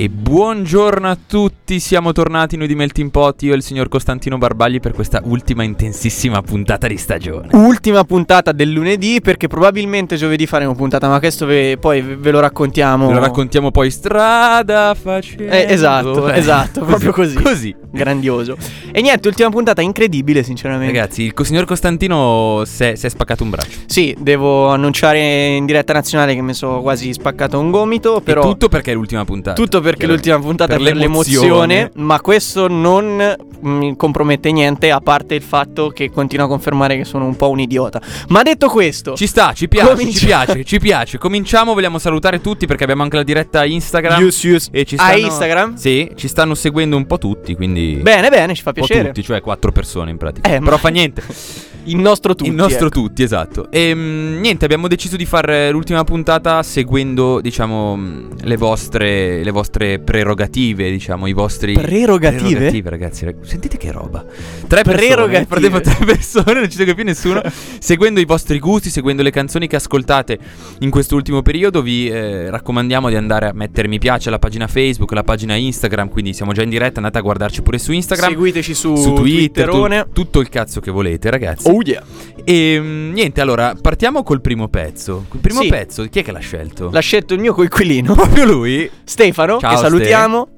E buongiorno a tutti, siamo tornati noi di Melting Pot, io e il signor Costantino Barbagli per questa ultima intensissima puntata di stagione. Ultima puntata del lunedì perché probabilmente giovedì faremo puntata, ma questo ve- poi ve lo raccontiamo. Ve lo raccontiamo poi strada facendo. Eh, esatto, Eh, esatto, proprio così. Così. Grandioso. E niente, ultima puntata incredibile, sinceramente. Ragazzi, il signor Costantino si è, si è spaccato un braccio. Sì, devo annunciare in diretta nazionale che mi sono quasi spaccato un gomito, però e tutto perché è l'ultima puntata. Tutto perché l'ultima puntata Per è per l'emozione. l'emozione, ma questo non mi compromette niente, a parte il fatto che continua a confermare che sono un po' un idiota. Ma detto questo, Ci sta, ci piace, Comincia- ci piace, ci piace. Cominciamo, vogliamo salutare tutti perché abbiamo anche la diretta Instagram. Yes, yes. E ci stanno, Instagram? Sì, ci stanno seguendo un po' tutti, quindi... bene, bene, ci fa piacere. tutti, cioè quattro persone in pratica. Eh, Però ma- fa niente. Il nostro tutti. Il nostro ecco. tutti, esatto. E mm, niente, abbiamo deciso di fare l'ultima puntata seguendo, diciamo, mm, le vostre, le vostre prerogative, diciamo, i vostri... Prerogative? Prerogative, ragazzi. rag- Sentite che roba. Tre persone, Prerogative. nel frattempo tre persone, non ci segue più nessuno. seguendo i vostri gusti, seguendo le canzoni che ascoltate in quest'ultimo periodo, vi eh, raccomandiamo di andare a mettere mi piace alla pagina Facebook, alla pagina Instagram, quindi siamo già in diretta, andate a guardarci pure su Instagram. Seguiteci su, su Twitter, tu- tutto il cazzo che volete, ragazzi. Oh yeah. E niente, allora partiamo col primo pezzo. Il primo Sì. pezzo, chi è che l'ha scelto? L'ha scelto il mio coinquilino, Proprio lui. Stefano, Ciao, che salutiamo.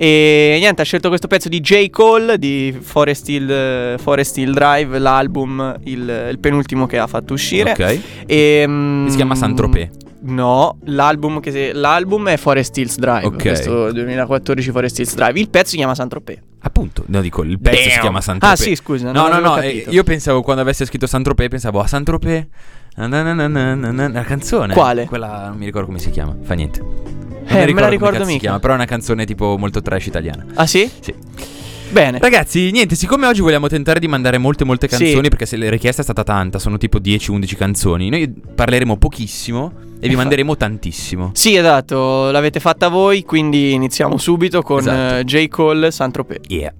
E niente, ha scelto questo pezzo di J. Cole di Forest Hill, Forest Hill Drive, l'album, il, il penultimo che ha fatto uscire. Ok. E, mm, Si chiama Saint-Tropez. No, l'album, che se- l'album è Forest Hills Drive. Ok. Questo 2014 Forest Hills Drive. Il pezzo si chiama Saint-Tropez. Appunto, no, dico, il pezzo si Damn. chiama Saint-Tropez. Ah, sì, scusa, No, no, no, eh, io pensavo quando avesse scritto Saint-Tropez, pensavo a Saint-Tropez. na na, La canzone. Quale? Quella non mi ricordo come si chiama. Fa niente. Non Eh, me la come ricordo si mica. chiama, però è una canzone tipo molto trash italiana. Ah sì? Sì. Bene. Ragazzi, niente, siccome oggi vogliamo tentare di mandare molte molte Sì. canzoni, perché se la richiesta è stata tanta, sono tipo 10-11 canzoni, noi parleremo pochissimo e vi Fa- manderemo tantissimo. Sì, esatto, l'avete fatta voi, quindi iniziamo subito con Esatto. eh, J. Cole Saint-Tropez. Yeah.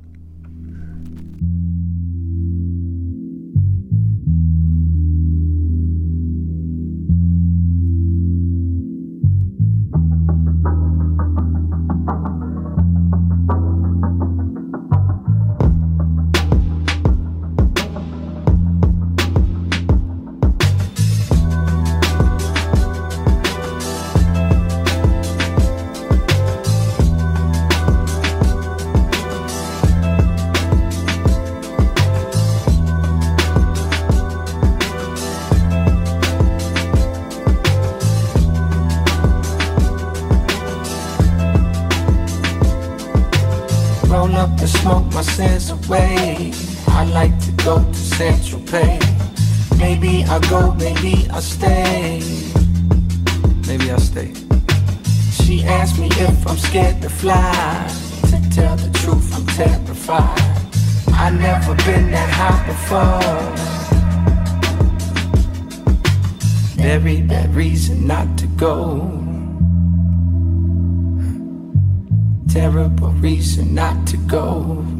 Go, maybe I'll stay. Maybe I'll stay. She asked me if I'm scared to fly. To tell the truth, I'm terrified. I never been that high before. Very bad reason not to go. terrible reason not to go.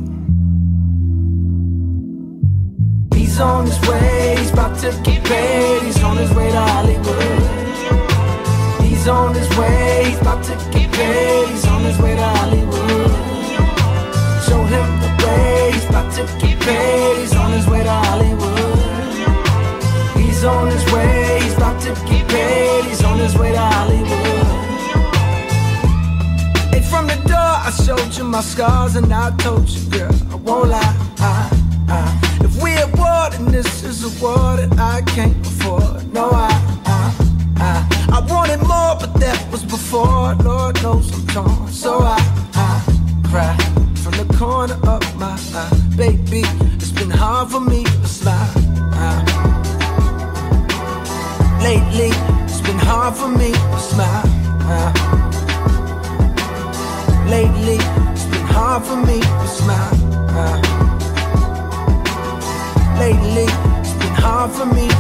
He's on his way, he's about to get paid. He's on his way to Hollywood. He's on his way, he's about to get paid. He's on his way to Hollywood. Show him the way, he's about to get paid. He's on his way to Hollywood. He's on his way, he's about to get paid. He's on his way to Hollywood. And from the door, I showed you my scars, and I told you, girl, I won't lie. This is a war that I can't afford. No, I, I, I, I wanted more, but that was before. Lord knows I'm torn, so I, I cry from the corner of my eye, baby. It's been hard for me to smile. Lately, it's been hard for me to smile. Lately, it's been hard for me to smile. For me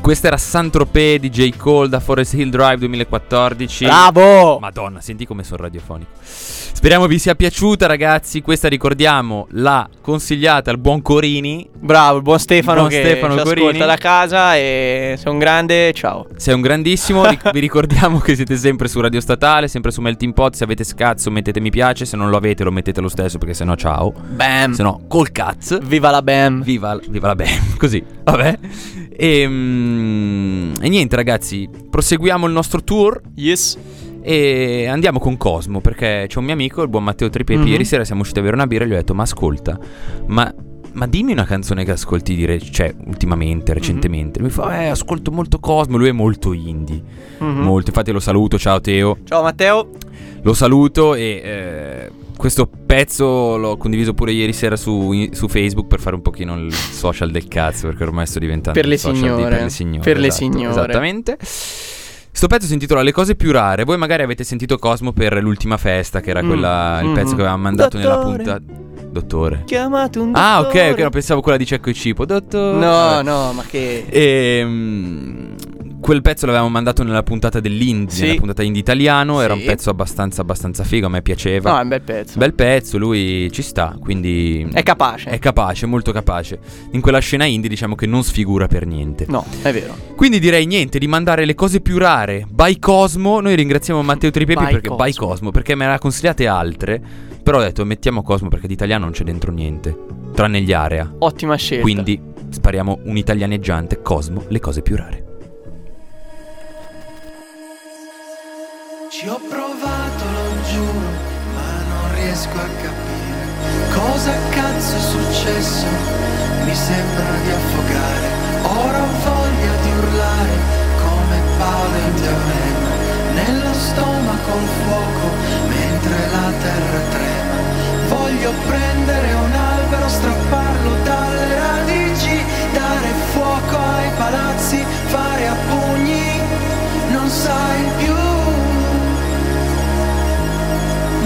E questa era Saint-Tropez di J. Cole da Forest Hill Drive 2014. Bravo! Madonna, senti come sono radiofonico. Speriamo vi sia piaciuta, ragazzi. Questa ricordiamo l'ha consigliata al buon Corini. Bravo, il buon Stefano Buon che Stefano ci Corini. ascolta da casa e sei un grande, ciao. Sei un grandissimo. Vi ricordiamo che siete sempre su Radio Statale, sempre su Melting Pot. Se avete scazzo, mettete mi piace. Se non lo avete, lo mettete lo stesso, perché sennò ciao. Bam. Se no, col cazzo. Viva la Bam. Viva, viva la band, così, vabbè. E, mm, e niente ragazzi, proseguiamo il nostro tour Yes. E andiamo con Cosmo perché c'è un mio amico, il buon Matteo Tripepi, Mhm. ieri sera siamo usciti a bere una birra e gli ho detto ma ascolta, ma, ma dimmi una canzone che ascolti di re- cioè, ultimamente, recentemente. Lui fa, eh, ascolto molto Cosmo, lui è molto indie, Mhm. molto, infatti lo saluto, ciao Teo. Ciao Matteo. Lo saluto e eh, questo pezzo l'ho condiviso pure ieri sera su, su Facebook per fare un pochino il social del cazzo perché ormai sto diventando Per le social di- signore. per le signore. Per le esatto, signore. Esattamente. Sto pezzo si intitola Le cose più rare. Voi magari avete sentito Cosmo per l'ultima festa, che era Mm, quella, il mhm. pezzo che avevamo mandato nella Dottore. puntata. Dottore. Chiamate un Ah, ok, dottore. ok, no, pensavo quella di Cecco e Cipo. Dottore. No, no, ma che... Ehm, quel pezzo l'avevamo mandato nella puntata dell'indie, Sì. nella puntata indie italiano. Era un Sì. pezzo abbastanza, abbastanza figo. A me piaceva. No, è un bel pezzo. Bel pezzo, lui ci sta, quindi È capace. è capace, molto capace. In quella scena indie diciamo che non sfigura per niente. No, è vero. Quindi direi niente di mandare le cose più rare. By Cosmo, noi ringraziamo Matteo Tripepi By perché Cosmo. By Cosmo perché me ne ha consigliate altre, però ho detto mettiamo Cosmo perché di italiano non c'è dentro niente, tranne gli area. Ottima scelta. Quindi spariamo un italianeggiante Cosmo, le cose più rare. Ci ho provato, lo giuro, ma non riesco a capire cosa cazzo è successo. Mi sembra di affogare, ora ho voglia di urlare come Paolo in terreno. Nello stomaco il fuoco mentre la terra trema. Voglio prendere un albero, strapparlo dalle radici, dare fuoco ai palazzi, fare a pugni. Non sai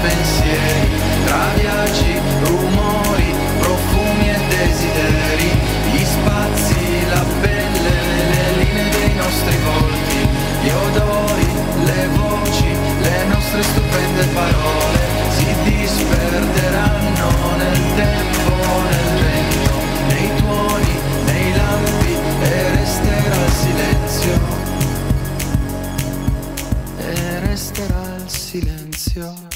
pensieri, tra viaggi, rumori, profumi e desideri, gli spazi, la pelle, le linee dei nostri volti, gli odori, le voci, le nostre stupende parole si disperderanno nel tempo, nel vento, nei tuoni, nei lampi e resterà il silenzio. E resterà il silenzio.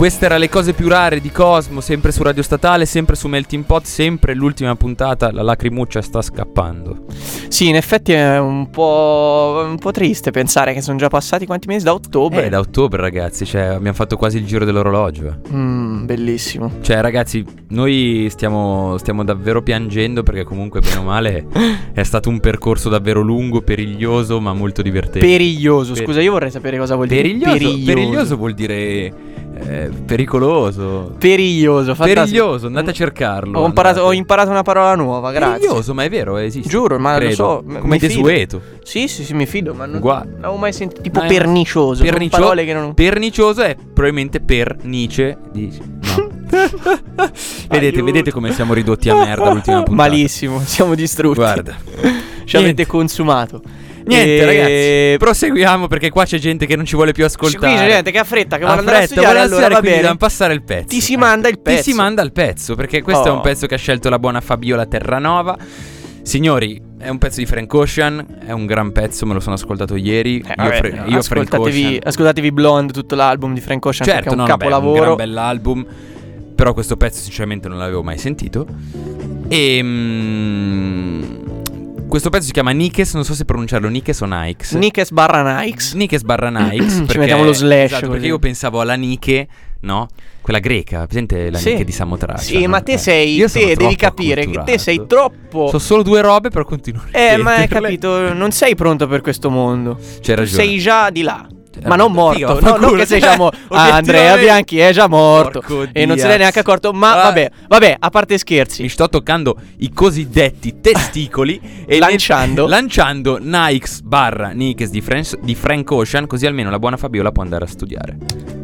Queste erano le cose più rare di Cosmo, sempre su Radio Statale, sempre su Melting Pot, sempre l'ultima puntata, la lacrimuccia sta scappando. Sì, in effetti è un po', un po' triste pensare che sono già passati quanti mesi da ottobre. Eh, da ottobre ragazzi, cioè abbiamo fatto quasi il giro dell'orologio. Mm, bellissimo. Cioè ragazzi, noi stiamo, stiamo davvero piangendo perché comunque bene o male è stato un percorso davvero lungo, periglioso, ma molto divertente. Periglioso, Per- scusa, io vorrei sapere cosa vuol dire. Periglioso, periglioso vuol dire eh, pericoloso. Periglioso, fantastico. Periglioso, andate a cercarlo. Ho imparato, ho imparato una parola nuova, grazie. Periglioso, ma è vero, esiste. Giuro, ma Credo. lo so. m- Come mi fido. desueto. Sì, sì, sì, mi fido, ma non, Uguale. non avevo mai sentito. Tipo Eh, pernicioso. Pernicio- parole che non. Pernicioso è probabilmente per Nietzsche. Dici, no. vedete, vedete come siamo ridotti a merda l'ultima puntata. Malissimo, siamo distrutti. Guarda. Ci avete consumato. Niente, E- ragazzi. Proseguiamo perché qua c'è gente che non ci vuole più ascoltare. Qui c'è gente che ha fretta, che Ha vuole andare a studiare. vuole Allora studiare, quindi dobbiamo passare il pezzo. Ti si manda il pezzo. Ti si manda il pezzo perché questo è un Oh. pezzo che ha scelto la buona Fabiola Terranova. Signori, è un pezzo di Frank Ocean, è un gran pezzo, me lo sono ascoltato ieri. Eh, io, vabbè, Fre- io ascoltatevi, ascoltatevi Blonde, tutto l'album di Frank Ocean Certo, è un no, capolavoro. un gran bell'album. Però questo pezzo sinceramente non l'avevo mai sentito. E mm, questo pezzo si chiama Nikes, non so se pronunciarlo Nikes o Nikes. Nikes barra Nikes. Nikes barra Nikes. Ci mettiamo lo slash esatto, perché io pensavo alla Nike, no? Quella greca, presente la Sì. Nike di Samotracia. Sì, no? ma te Eh, sei. sono te devi capire che te sei troppo. So solo due robe per continuare. Eh, ma hai capito, non sei pronto per questo mondo. C'hai ragione. Sei già di là. Ma non morto, no, fanculo. non che già morto. Ah, Andrea. Bianchi è già morto. E non se Diaz. l'è neanche accorto. Ma Ah. vabbè, vabbè, a parte scherzi. Mi sto toccando i cosiddetti testicoli e Lanciando. nel- lanciando Nikes barra Nikes di, Fran- di Frank Ocean, così almeno la buona Fabiola può andare a studiare.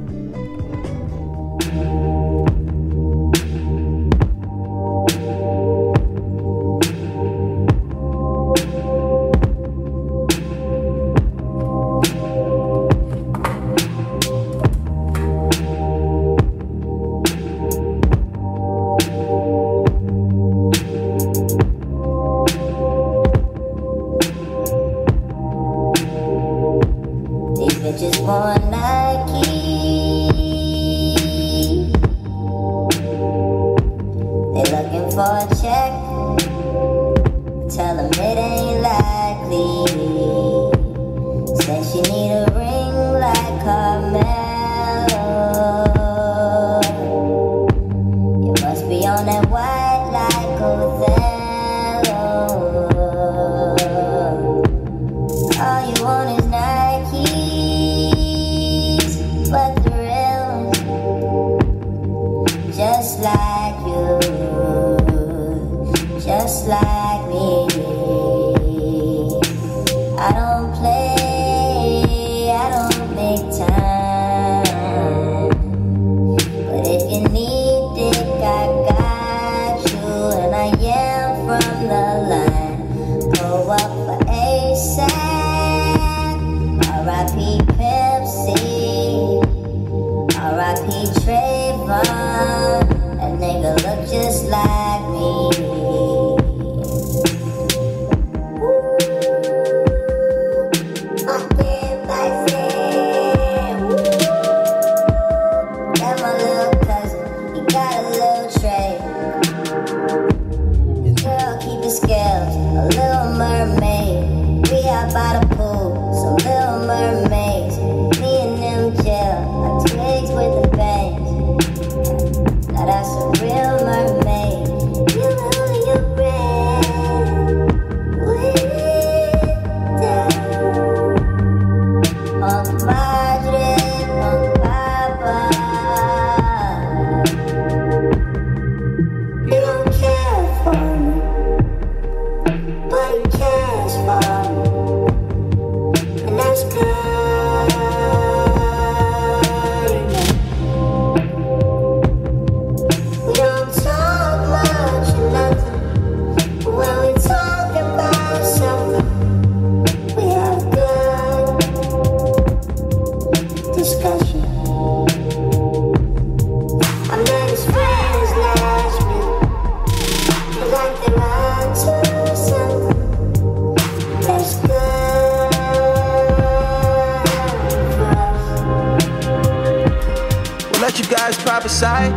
Prophesy.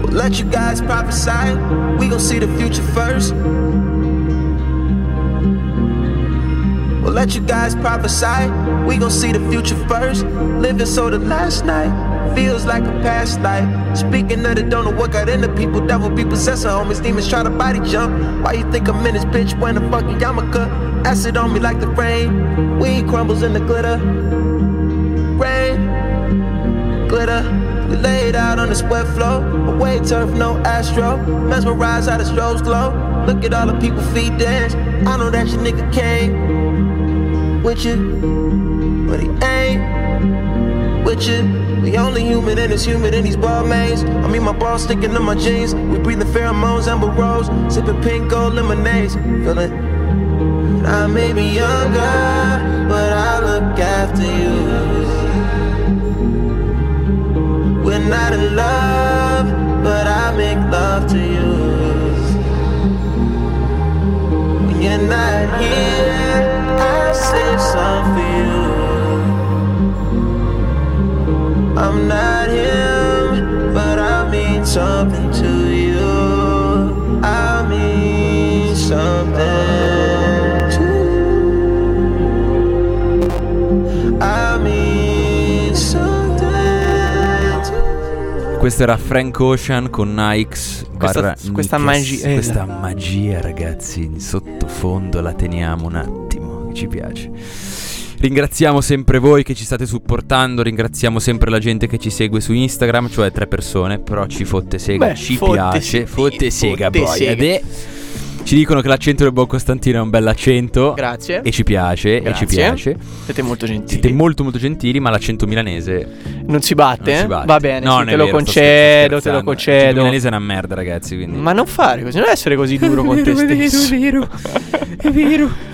We'll let you guys prophesy. We gon' see the future first. We'll let you guys prophesy. We gon' see the future first. Living so the last night feels like a past life. Speaking of the don't know what got into people, devil be possessing homies. Demons try to body jump. Why you think I'm in this bitch when the fucking yarmulke? Acid on me like the rain. Weed crumbles in the glitter. Rain, glitter. We laid out on the sweat floor. Away turf, no astro. Mesmerized how the strobes glow. Look at all the people feet dance. I know that your nigga came with you, but he ain't with you. We only human and it's humid in these ball mains. I mean, my balls sticking to my jeans. We breathing pheromones, amber rose, sipping pink gold lemonades. Feeling. I may be younger, but I look after you. We're not in love, but I make love to you. When you're not here, I save some for you. I'm not him, but I mean something to you. I mean something Questo era Frank Ocean con Nikes. Questa- questa magia- eh, Questa magia, ragazzi, in sottofondo la teniamo un attimo, ci piace. Ringraziamo sempre voi che ci state supportando, ringraziamo sempre la gente che ci segue su Instagram, cioè tre persone, però ci fotte sega, Beh, ci fotte piace, sì, fotte sega fotte boy. sega. Ed è- Ci dicono che l'accento del buon Costantino è un bell'accento. Grazie. E ci piace, e ci Grazie. piace. Siete molto gentili. Siete molto molto gentili, ma l'accento milanese non si batte? non eh? si batte. Va bene, No, sì, te è lo vero, concedo, te lo L'accento concedo. milanese è una merda, ragazzi, quindi Ma non fare così, non essere così duro con te stesso. È vero, è vero.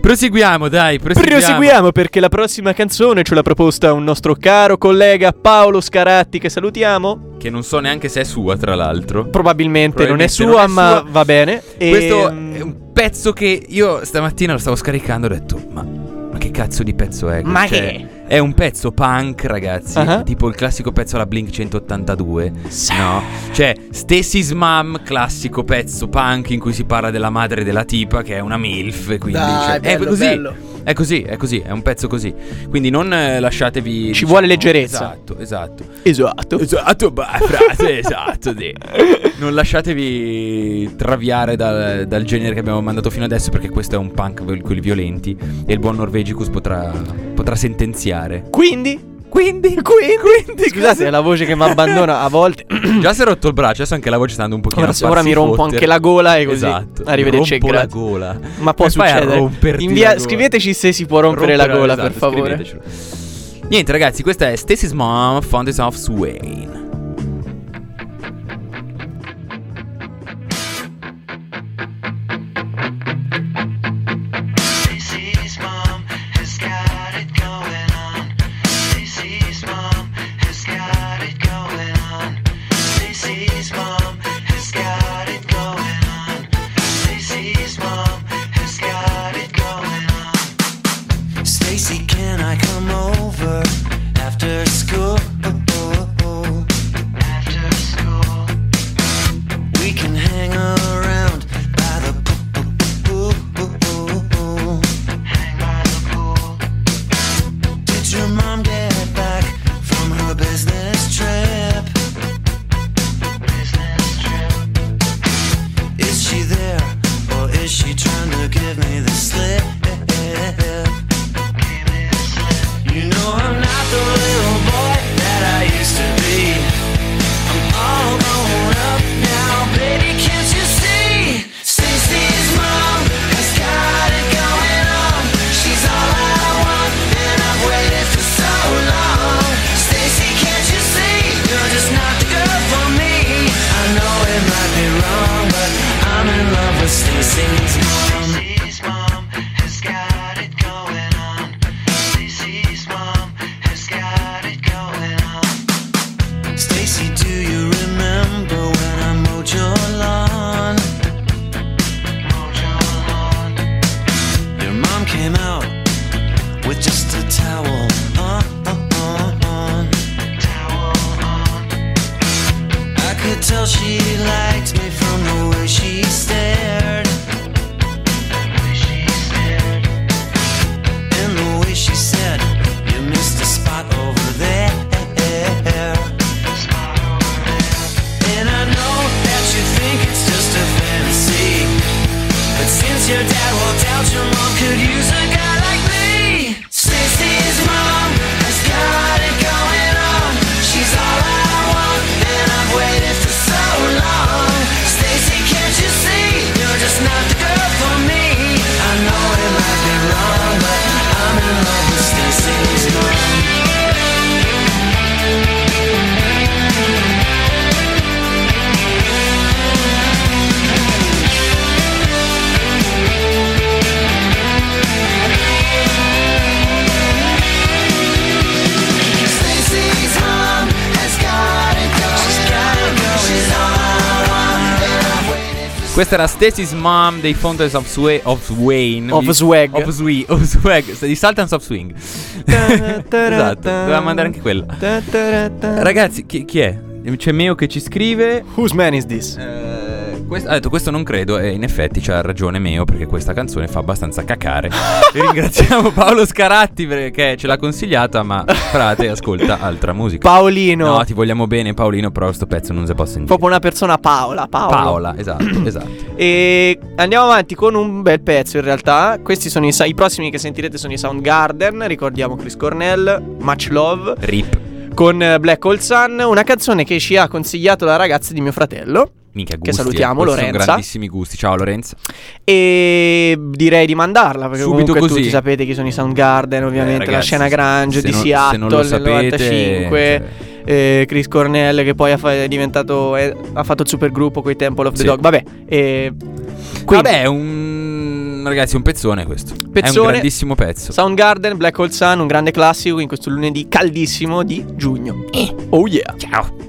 Proseguiamo, dai, proseguiamo. Proseguiamo perché la prossima canzone ce l'ha proposta un nostro caro collega Paolo Scaratti che salutiamo. Che non so neanche se è sua, tra l'altro. Probabilmente, non è Probabilmente sua, non è ma sua. va bene. Questo mm, è un pezzo che io stamattina lo stavo scaricando e ho detto, ma che cazzo di pezzo è? Ma Cioè, che? È un pezzo punk, ragazzi. Ah. Tipo il classico pezzo alla Blink 182. No? Cioè, Stacy's Mom, classico pezzo punk in cui si parla della madre della tipa, che è una MILF. Quindi, Dai, cioè, bello, è così. bello. È così, è così, è un pezzo così. Quindi non eh, lasciatevi. Ci vuole leggerezza. Esatto, esatto. Esatto. Esatto, bah, frase, esatto. sì. Non lasciatevi traviare dal, dal genere che abbiamo mandato fino adesso, perché questo è un punk con quelli violenti. E il buon Norvegicus potrà, potrà sentenziare. Quindi, Quindi, quindi, scusate, è la voce che mi abbandona a volte. Già si è rotto il braccio, adesso anche la voce sta andando un pochino Ora, ora mi rompo fottere. anche la gola e così. Esatto. Arrivederci Rompo la gola. Ma può succedere. Invia- la gola? scriveteci se si può rompere la Rompere- gola, esatto, per favore. Niente, ragazzi, questa è Stacy's Mom, Fountains of Swain. Questa era Stacy's Mom dei Fountains of, Sway, of Wayne. Of Swag. Of, Swi- of Swag. Di Sultans of Swing. esatto, dovevamo mandare anche quella. Ragazzi, chi, chi è? C'è Meo che ci scrive. Whose man is this? Eh, quest- ha detto questo non credo e in effetti c'ha ragione Meo perché questa canzone fa abbastanza cacare. ringraziamo Paolo Scaratti perché ce l'ha consigliata ma frate ascolta altra musica. Paolino. No, ti vogliamo bene Paolino però sto pezzo non si può sentire. Proprio una persona Paola. Paolo. Paola, esatto, esatto. E andiamo avanti con un bel pezzo in realtà. Questi sono i, i prossimi che sentirete sono i Soundgarden. Ricordiamo Chris Cornell, Much Love. Rip. Con Black Hole Sun, una canzone che ci ha consigliato la ragazza di mio fratello. Minchia Che gusti. salutiamo, eh. Lorenza. Sono grandissimi gusti. Ciao Lorenza. E direi di mandarla perché Subito comunque così. tutti sapete chi sono i Soundgarden, ovviamente Eh, la ragazzi, scena grunge se di non- se Seattle nel sapete, 95. cioè- eh, Chris Cornell che poi è diventato è- ha fatto il supergruppo con i Temple of the Sì. Dog. Vabbè, e quindi Vabbè, è un ragazzi, un pezzone questo. È un Pezzone. grandissimo pezzo. Soundgarden, Black Hole Sun, un grande classico in questo lunedì caldissimo di giugno. Oh yeah. Ciao.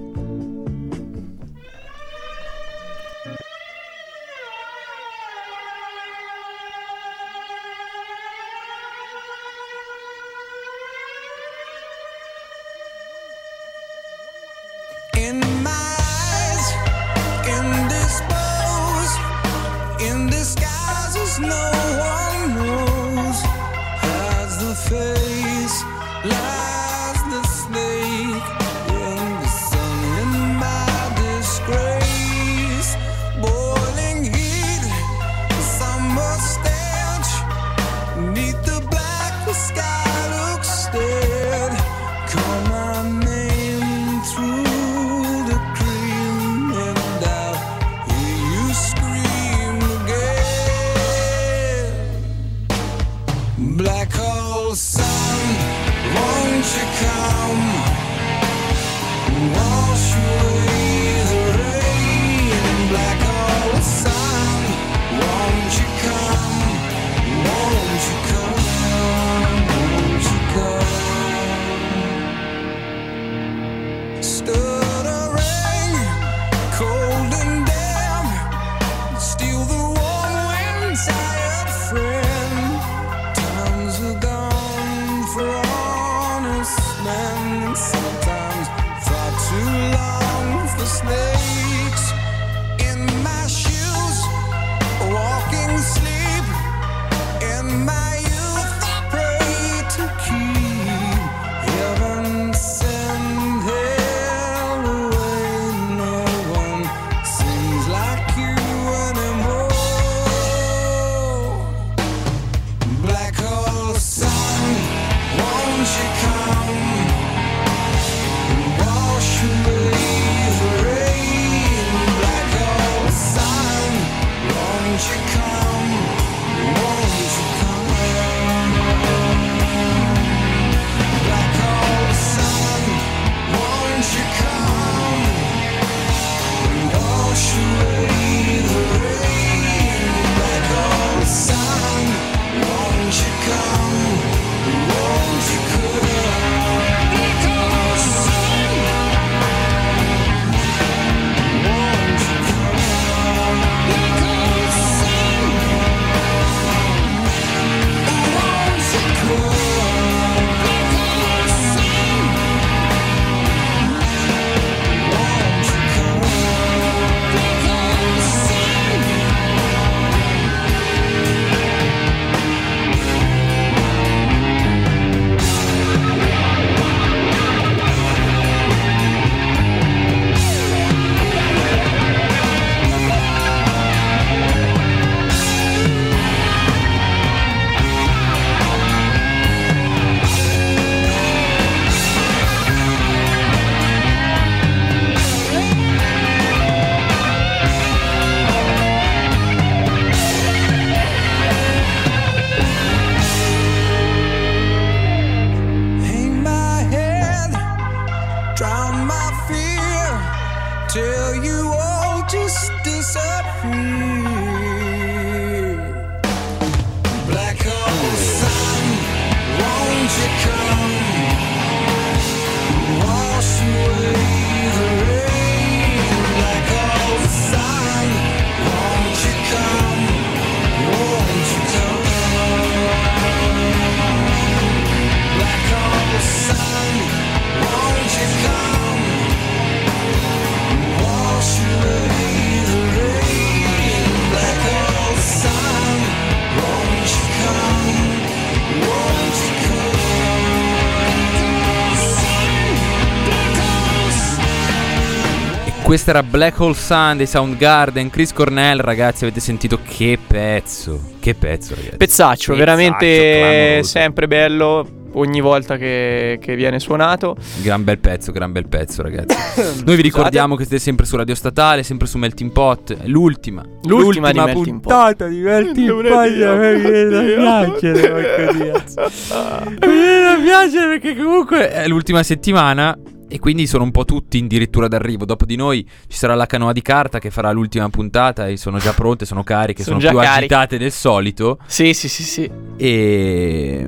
Questa era Black Hole Sun dei Soundgarden, Chris Cornell, ragazzi, avete sentito che pezzo. Che pezzo, ragazzi. Pezzaccio, Pezzaccio veramente clamoroso. sempre bello ogni volta che, che viene suonato. Gran bel pezzo, gran bel pezzo, ragazzi. Noi vi ricordiamo che siete sempre su Radio Statale, sempre su Melting Pot. è L'ultima. L'ultima di puntata di Melting Pot. me viene da piacere, porco. Mi viene da piacere perché comunque è l'ultima settimana. E quindi sono un po' tutti addirittura d'arrivo. Dopo di noi ci sarà la canoa di carta che farà l'ultima puntata. E sono già pronte, sono cariche, Sono sono, più cariche. agitate del solito. Sì, sì, sì, sì. E. e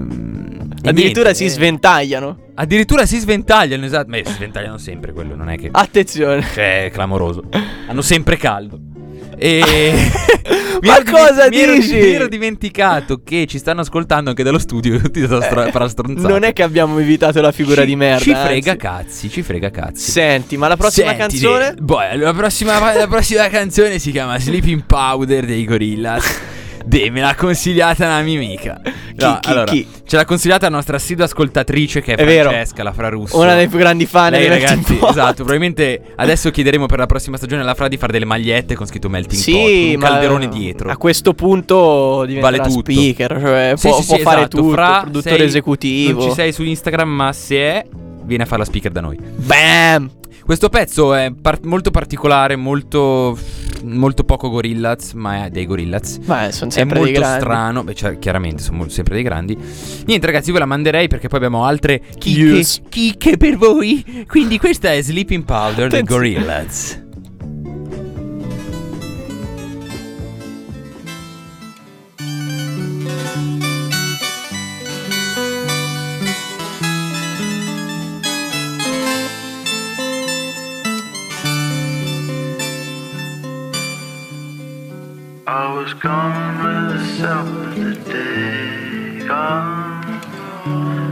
Addirittura niente, si sventagliano. Addirittura si sventagliano, esatto. Beh, si sventagliano sempre quello, non è che. Attenzione. Cioè, è clamoroso. Hanno sempre caldo. E. Ma ero cosa mi dici? mi ero dimenticato che ci stanno ascoltando anche dallo studio. Tutti da stro- fra stronzate. Non è che abbiamo evitato la figura Ci- di merda. Ci frega anzi. cazzi, ci frega cazzi. Senti, ma la prossima Senti, canzone? boh, la prossima, la prossima canzone si chiama Sleeping Powder dei Gorillaz. De, me l'ha consigliata una mia amica. No, chi, allora, chi? Ce l'ha consigliata la nostra assidua ascoltatrice che è, È vero. Francesca, la Fra Russo. Una dei più grandi fan Lei, ragazzi, Pot. esatto. Probabilmente adesso chiederemo per la prossima stagione alla Fra di fare delle magliette con scritto Melting Pot. Sì, con un calderone dietro. A questo punto diventerà Vale tutto. speaker, cioè Sì, può, sì, può sì, fare esatto. tutto, Fra, produttore sei- esecutivo. Non ci sei su Instagram, ma se è, viene a fare la speaker da noi. Bam! Questo pezzo è par- molto particolare, molto, molto poco Gorillaz, ma è dei Gorillaz. Ma sono È sempre dei molto grandi. strano, beh, cioè, chiaramente sono sempre dei grandi. Niente, ragazzi, ve la manderei perché poi abbiamo altre chicche, Yes. chicche per voi. Quindi questa è Sleeping Powder dei. Gorillaz. I was gone with the self of the day. Gone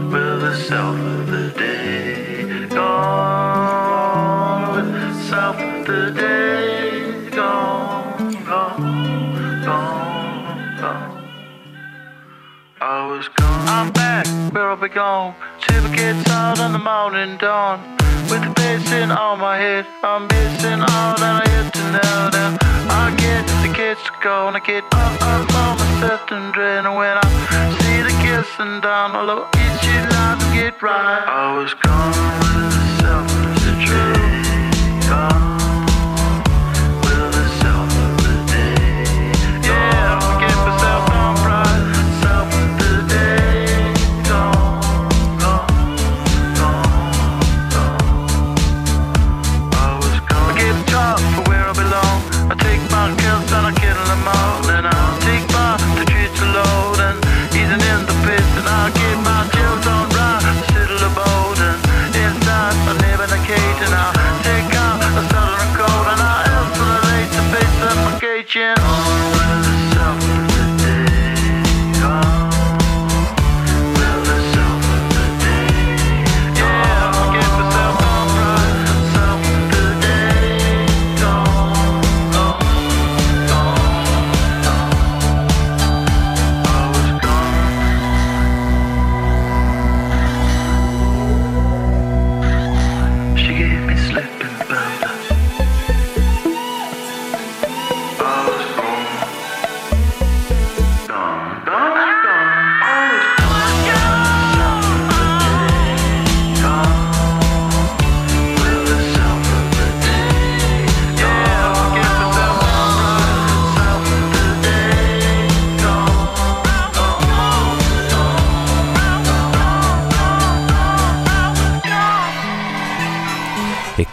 with the self of the day. Gone with the self of the day. Gone, gone, gone, gone. I was gone. I'm back where I belong. Silver gets out in the morning dawn. With the basin on my head, I'm missing all that I have to know now. I get it's gonna get up, up on my certain drain. When I see the kissing down, I'll eat you live get right. I was gone with the self, is?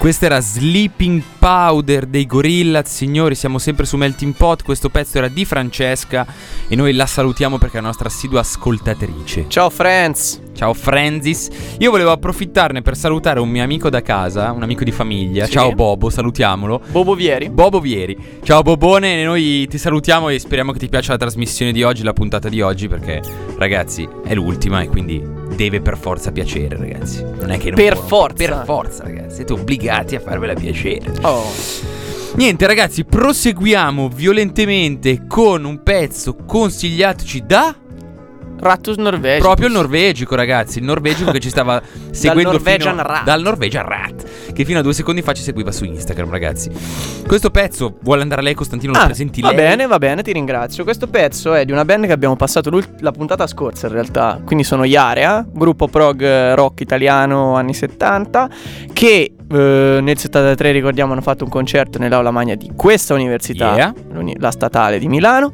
Questa era Sleeping Powder dei Gorillaz, signori, siamo sempre su Melting Pot, questo pezzo era di Francesca e noi la salutiamo perché è la nostra assidua ascoltatrice. Ciao friends. Ciao Francis, io volevo approfittarne per salutare un mio amico da casa, un amico di famiglia, Sì. ciao Bobo, salutiamolo. Bobo Vieri. Bobo Vieri, ciao Bobone, noi ti salutiamo e speriamo che ti piaccia la trasmissione di oggi, la puntata di oggi, perché ragazzi è l'ultima e quindi deve per forza piacere ragazzi. Non è che non Per può- forza. Per forza ragazzi, siete obbligati a farvela piacere. Oh. Niente ragazzi, proseguiamo violentemente con un pezzo consigliatoci da... Rattus norvegio. Proprio il norvegico, ragazzi. Il norvegico che ci stava seguendo Norwegian fino- Rat. Dal Norwegian Rat. che fino a due secondi fa ci seguiva su Instagram, ragazzi. Questo pezzo vuole andare lei, Costantino? Lo Ah, presenti va lei? bene, va bene, ti ringrazio. Questo pezzo è di una band che abbiamo passato la puntata scorsa in realtà. Quindi sono Yarea, gruppo prog eh, rock italiano anni 70, che eh, nel 73 ricordiamo hanno fatto un concerto nell'aula magna di questa università, Yeah. la statale di Milano.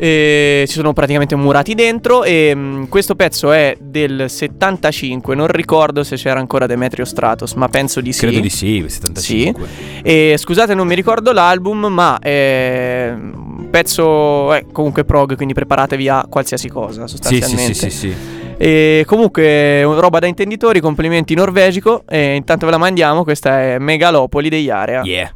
E si sono praticamente murati dentro e mh, questo pezzo è del 75, non ricordo se c'era ancora Demetrio Stratos, ma penso di sì. Credo di sì, 75. E scusate, non mi ricordo l'album, ma è un pezzo eh, comunque prog, quindi preparatevi a qualsiasi cosa Sì, sì, sostanzialmente. sì, sì, sì. E comunque un- roba da intenditori, complimenti norvegico e intanto ve la mandiamo, questa è Megalopoli degli Area. Yeah.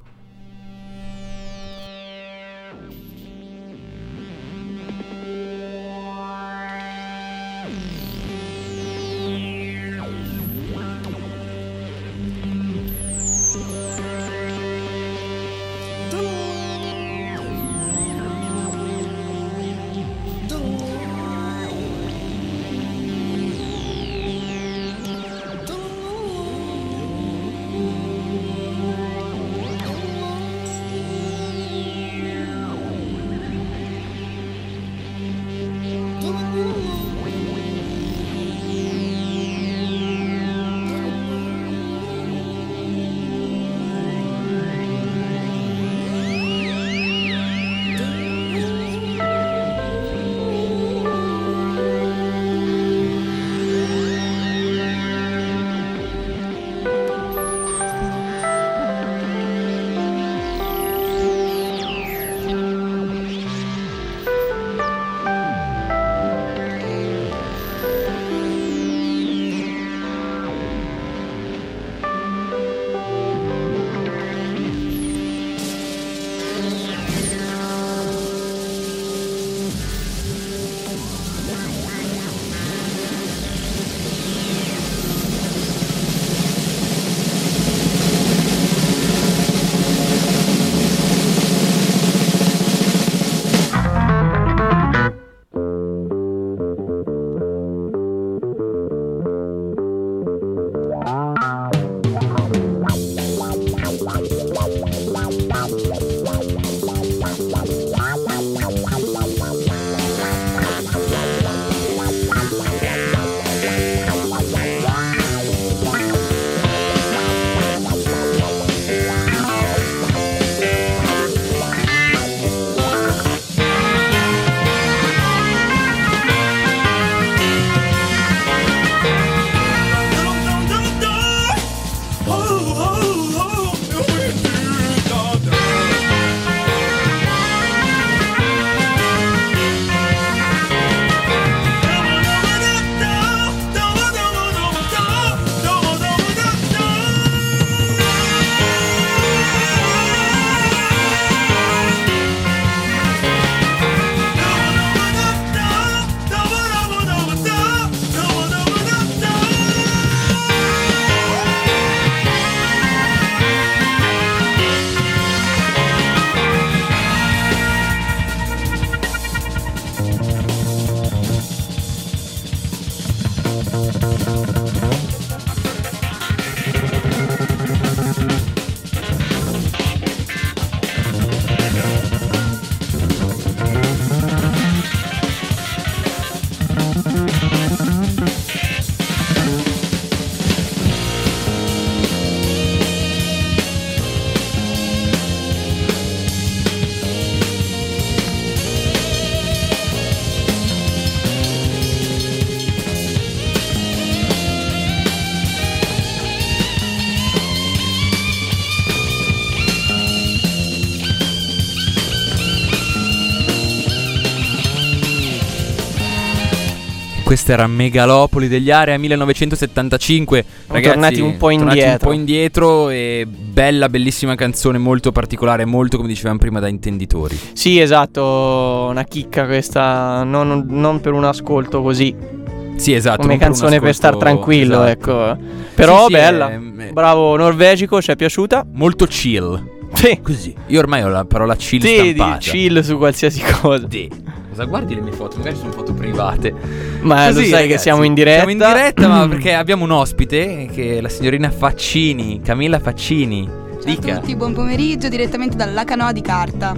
Questa era Megalopoli degli Area 1975. Ragazzi, tornati un po' tornati indietro. un po' indietro e bella, bellissima canzone, molto particolare, molto come dicevamo prima da intenditori. Sì, esatto, una chicca questa, non, non per un ascolto così, Sì, esatto. come non per canzone per star tranquillo, esatto. ecco. Però Sì, sì, bella, è- è bravo norvegico, ci è piaciuta? molto chill. Sì, Così. Io ormai ho la parola chill sì, stampata. chill su qualsiasi cosa. Sì. Cosa guardi le mie foto? Magari sono foto private. Ma lo Così, sai che ragazzi, siamo in diretta. Siamo in diretta, ma perché abbiamo un ospite che è la signorina Faccini, Camilla Faccini. Ciao Dica. a tutti, buon pomeriggio direttamente dalla canoa di carta.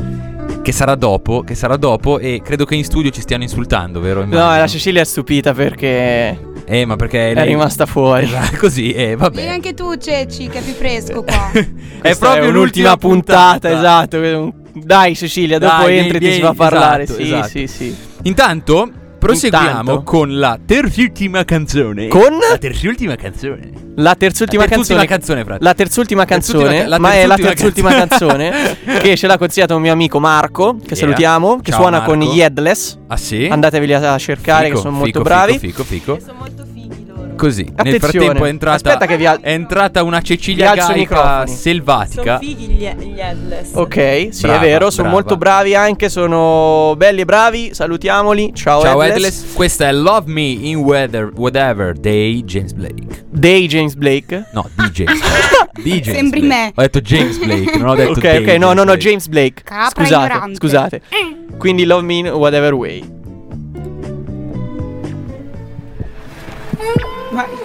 Che sarà dopo, che sarà dopo e credo che in studio ci stiano insultando, vero? No, Immagino. la Cecilia è stupita perché Eh, ma perché è lei rimasta fuori. Esatto, così, eh, Vieni vabbè. anche tu, Ceci, che è più fresco qua. è proprio un'ultima puntata, esatto. Dai Cecilia, dopo Dai, entri e ti si fa parlare. esatto, sì, esatto. sì, sì. Intanto proseguiamo Intanto. con la terzultima canzone. Con? la terzultima canzone. La terzultima La terzultima canzone. canzone, frate. La terzultima canzone, ca- la ma è la terzultima canzone. canzone che ce l'ha consigliato un mio amico Marco, che Yeah. salutiamo, che Ciao, suona Marco. con gli Headless. Ah sì? Andateveli a cercare Fico, che sono molto fico, bravi. Fico, fico, fico. Sono. Così, nel Attenzione. frattempo è entrata, Aspetta che vi al- è entrata una vi Cecilia alzo i Gaica microfoni. selvatica. fighi gli, gli headless. Ok, sì, Brava, è vero, sono brava. molto bravi anche, sono belli e bravi. Salutiamoli. Ciao, Ciao Headless. Edless, questa è Love Me in Weather, Whatever Day James Blake. Dei James Blake. No, di James Blake. Di James Sembri Blake. me. Ho detto James Blake, non ho detto Ok, Day ok, no, no, no, Blake. James Blake. Capra scusate, ignorante. scusate. Quindi Love Me in Whatever Way. thoại.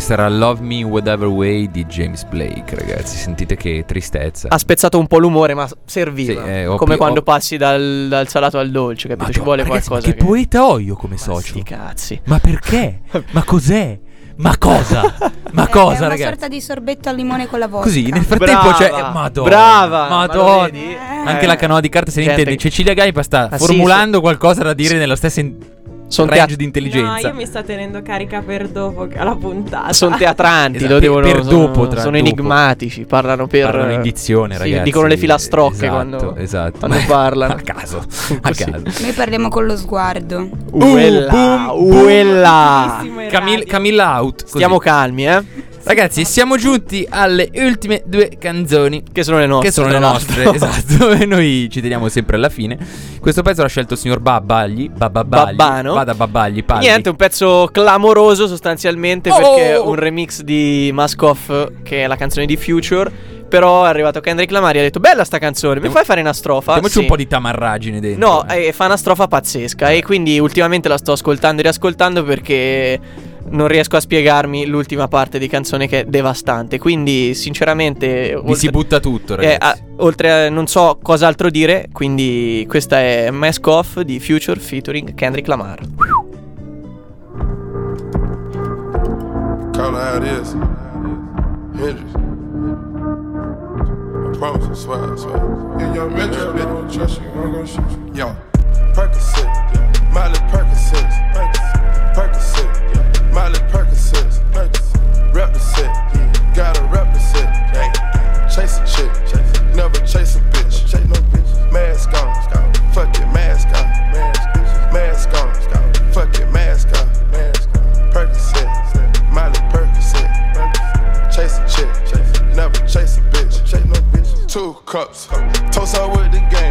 Questa era Love Me Whatever Way di James Blake, ragazzi. Sentite che tristezza. Ha spezzato un po' l'umore, ma serviva. Sì, eh, come pi- quando ho- passi dal, dal salato al dolce, capito? Ci Madonna, vuole ragazzi, qualcosa. Ma che poeta ho io come socio? Sti cazzi. Ma perché? ma cos'è? Ma cosa? Ma Eh, è cosa, una ragazzi? sorta di sorbetto al limone con la vodka. Così, nel frattempo Brava, c'è. Madonna. brava, ma Madonna. lo vedi? Anche Eh. la canoa di carta se ne intende. che- Cecilia Gaipa sta Ah, sì, formulando qualcosa da dire nella stessa. in- Son range tea- di intelligenza. No, io mi sto tenendo carica per dopo che- la puntata. Sono teatranti, Esatto, lo devono, per sono, dopo, tra sono dopo. enigmatici, parlano per Parlano in dizione, sì, ragazzi. dicono le filastrocche Esatto, quando, esatto. quando parlano. A caso, a caso. Noi parliamo con lo sguardo. Uella, boom, uella. Bellissimo in Camil- radio. Camilla out. così. Stiamo calmi, eh? Ragazzi, siamo giunti alle ultime due canzoni. Che sono le nostre. Che sono le nostre, esatto. E noi ci teniamo sempre alla fine. Questo pezzo l'ha scelto il signor Babbagli. Babbagli. Babbano. Vada Babbagli, Palli. Niente, un pezzo clamoroso sostanzialmente Oh! perché è un remix di Mask Off che è la canzone di Future. Però è arrivato Kendrick Lamar e ha detto bella sta canzone, mi fai fare una strofa? Mettiamoci Sì. un po' di tamarragine dentro. No, eh, fa una strofa pazzesca e quindi ultimamente la sto ascoltando e riascoltando perché non riesco a spiegarmi l'ultima parte di canzone che è devastante. Quindi sinceramente... Vi si butta tutto, ragazzi. eh, a- oltre a non so cos'altro dire, quindi questa è Mask Off di Future featuring Kendrick Lamar. Call it how it is. Hendrix. I promise, I swear, I swear. In your metro, they don't trust you, I'm gonna shoot you. Yo, Percocet, Miley Percocet, Miley Percocet, rep the set, gotta rep the set. Chase a chick, never chase a bitch. Chase no bitch. Mask on, fuck it, mask on, mask on, fuck it, mask on, Percocet, Miley Percocet, chase a chick, never chase a bitch. Chase no bitch. Two cups, toast up with the game,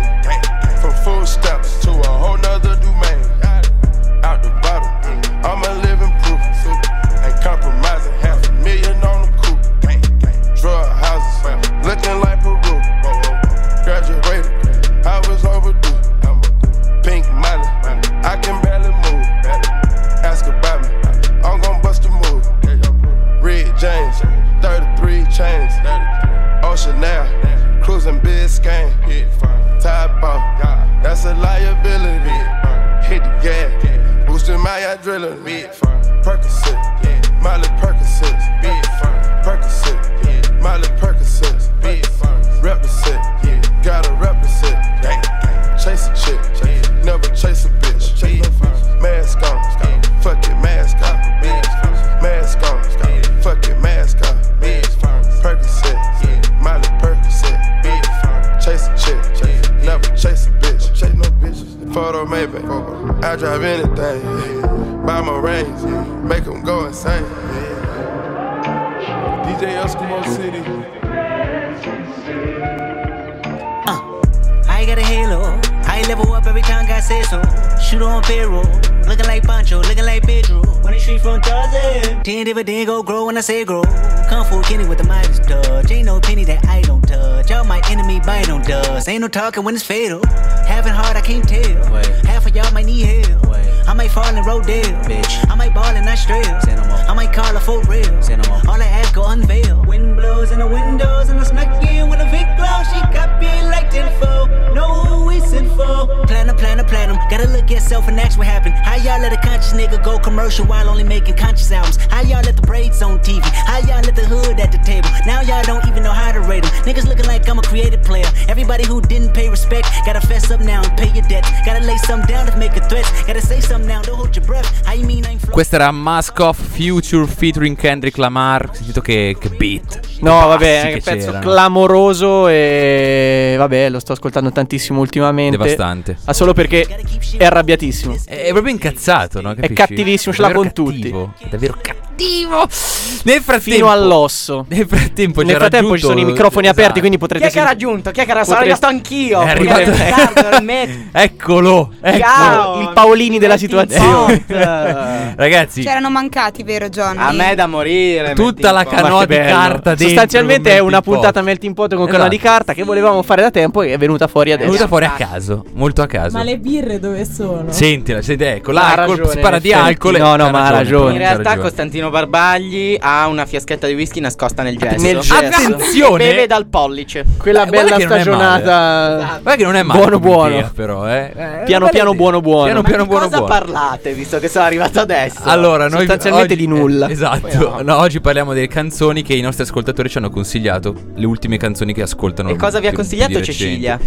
dozen. Ten dividend go grow when I say grow. Kung Fu Kenny with the Midas touch. Ain't no penny that I don't touch. Y'all my enemy bite on dust. Ain't no talking when it's fatal. Having hard, I can't tell. Half of y'all might need help. I might fall in Rodale. Bitch. I might ball in Australia. I might call her for real. All I ask go unveil. Wind blows in the windows and I snuck in with a big glow. She got me like tenfold. Know who we sent for. Platinum, platinum, platinum. Gotta look at self and ask what happened. How y'all let a conscious nigga go commercial while only making conscious albums? How y'all let the braids on TV? How y'all let the hood at the table? Now y'all don't even know how to rate them. Niggas looking like I'm a creative player. Everybody who didn't pay respect, gotta fess up now and pay your debt. Gotta lay some down to make a threat. Gotta say something Questa era Mask Off Future featuring Kendrick Lamar. Sentito che, che beat. No, Che vabbè, è un che pezzo c'erano. clamoroso e vabbè, lo sto ascoltando tantissimo ultimamente. Devastante. Ma solo perché è arrabbiatissimo. È, è proprio incazzato, no? Capisci? cattivissimo, ce l'ha con tutti. cattivo, È davvero cattivo. Nel frattempo, Fino all'osso. Nel frattempo, Nel frattempo ci sono i microfoni esatto. aperti, quindi potrete Chi è che ha raggiunto? Chi è che era? Sono Potreste- arrivato anch'io. È arrivato-. Eccolo, ecco. Ciao. il Paolini della situazione. Ragazzi, C'erano mancati, vero Johnny? A me da morire. tutta la canoa di carta dentro. Sostanzialmente è una puntata melting pot con Esatto. canale di carta che volevamo fare da tempo e è venuta fuori È adesso. venuta fuori a caso, molto a caso. Ma le birre dove sono? Sentila, senti, ecco, l'alcol, si parla di alcol. No, no, ma ha ragione. In realtà ragione. Costantino Barbagli ha una fiaschetta di whisky nascosta nel gesso. Nel gesso. Attenzione! Beve dal pollice. Quella Beh, bella stagionata. Guarda che non è male Buono buono. idea, però, eh. Eh, Piano piano idea. buono buono. Piano Ma piano Di buono cosa buono. parlate, visto che sono arrivato adesso? Allora, noi Sostanzialmente oggi- di nulla. eh, esatto. No, oggi parliamo delle canzoni che i nostri ascoltatori ci hanno consigliato. Le ultime canzoni che ascoltano. E cosa vi ha consigliato. Cecilia?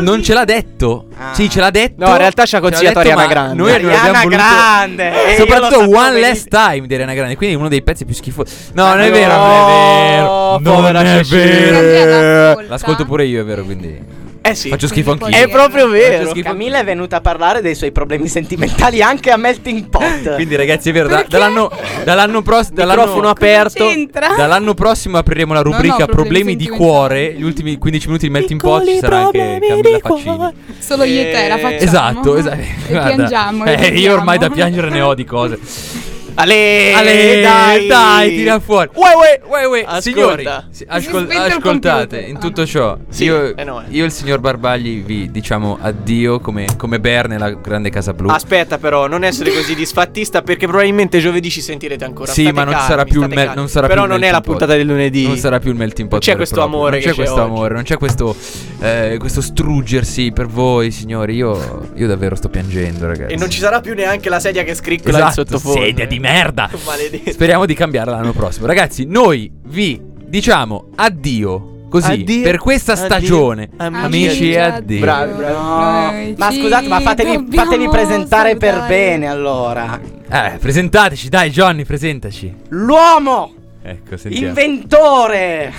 Non ce l'ha detto. Ah. Sì, ce l'ha detto. No, in realtà ci ha consigliato Ariana Grande. Noi Ariana. Grande, e io Soprattutto One. Last Time di Ariana Grande. Quindi uno dei pezzi più schifosi. No, non è vero. Non è vero. Non povera è Cecilia. vero. L'ascolto pure io, è vero. Quindi Eh sì. faccio schifo anch'io. È proprio vero. Camilla è venuta a parlare dei suoi problemi sentimentali anche a Melting Pot. Quindi, ragazzi, è vero. da- dall'anno, dall'anno prossimo. Microfono aperto. C'entra? Dall'anno prossimo apriremo la No, no, rubrica problemi problemi di cuore. Gli ultimi 15 minuti di Melting Pot ci sarà anche Camilla Faccini. Solo io e te la facciamo. Esatto, esatto. E piangiamo. e Eh, io ormai da piangere ne ho di cose. Ale, Ale, dai, dai, tira fuori. Uè, uè. Uè, uè, Ascolta. signori, si- ascol- ascoltate, in tutto ciò, Sì, io, eh no, eh. io e il signor Barbagli vi diciamo addio come, come Bear nella grande casa blu. Aspetta però, non essere così disfattista perché probabilmente giovedì ci sentirete ancora. Sì, State ma non ci calmi, sarà più il mel- non sarà Però più non è la melting pot. puntata del lunedì. Non sarà più il melting pot. c'è questo proprio. amore Non c'è c'è questo oggi. amore, non c'è questo, eh, questo struggersi per voi, signori. Io, io davvero sto piangendo, ragazzi. E non ci sarà più neanche la sedia che scriccola in Esatto, sottofondo. sedia di merda. Maledetto. Speriamo di cambiarla l'anno prossimo. Ragazzi, noi vi diciamo addio. Così, Addio, per questa addio, stagione, amici, amici, addio. addio. Bravi, bravi. No, ma scusate, ma fatevi, fatevi presentare per salutare. bene allora. Eh, presentateci, dai, Johnny, presentaci. L'uomo, Ecco, sentiamo. inventore,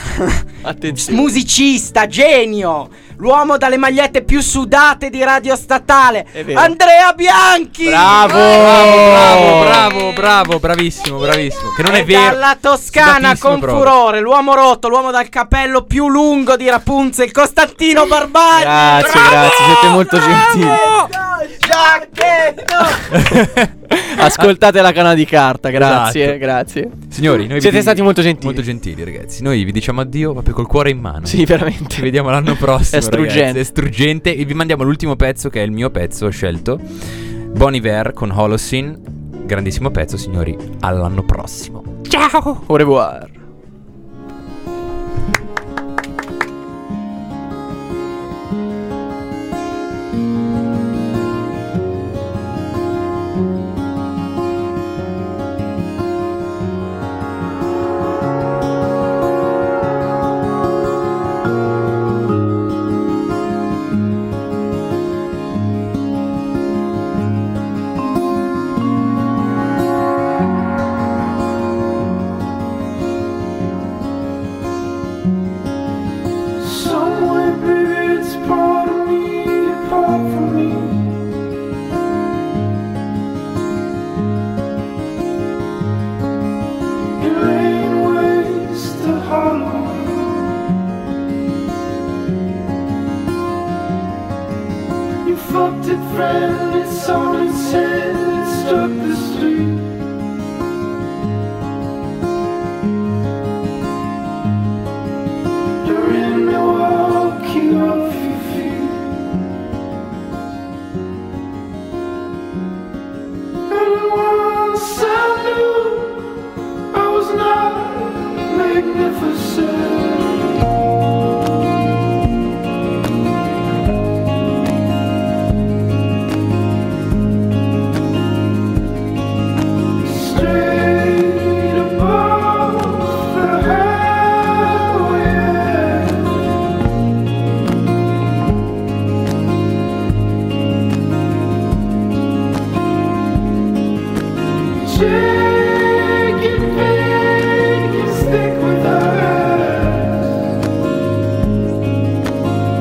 Attenzione. musicista, genio, l'uomo dalle magliette più sudate di Radio Statale. Andrea Bianchi. Bravo! bravo, bravo, bravo, bravissimo, bravissimo. Che non è vero. Dalla Toscana con furore, l'uomo rotto, l'uomo dal capello più lungo di Rapunzel, Costantino Barbagli. Grazie, grazie, siete molto gentili. Giacchetto. Ascoltate la canale di carta, grazie, Esatto. grazie. Signori, noi vi Siete di- stati molto gentili. Molto gentili, ragazzi. Noi vi diciamo addio proprio col cuore in mano. Sì, veramente. Ci vediamo l'anno prossimo. È struggente. ragazzi. È struggente. E vi mandiamo l'ultimo pezzo, che è il mio pezzo scelto. Bon Iver con Holocene. Grandissimo pezzo, signori. All'anno prossimo. Ciao. Au revoir.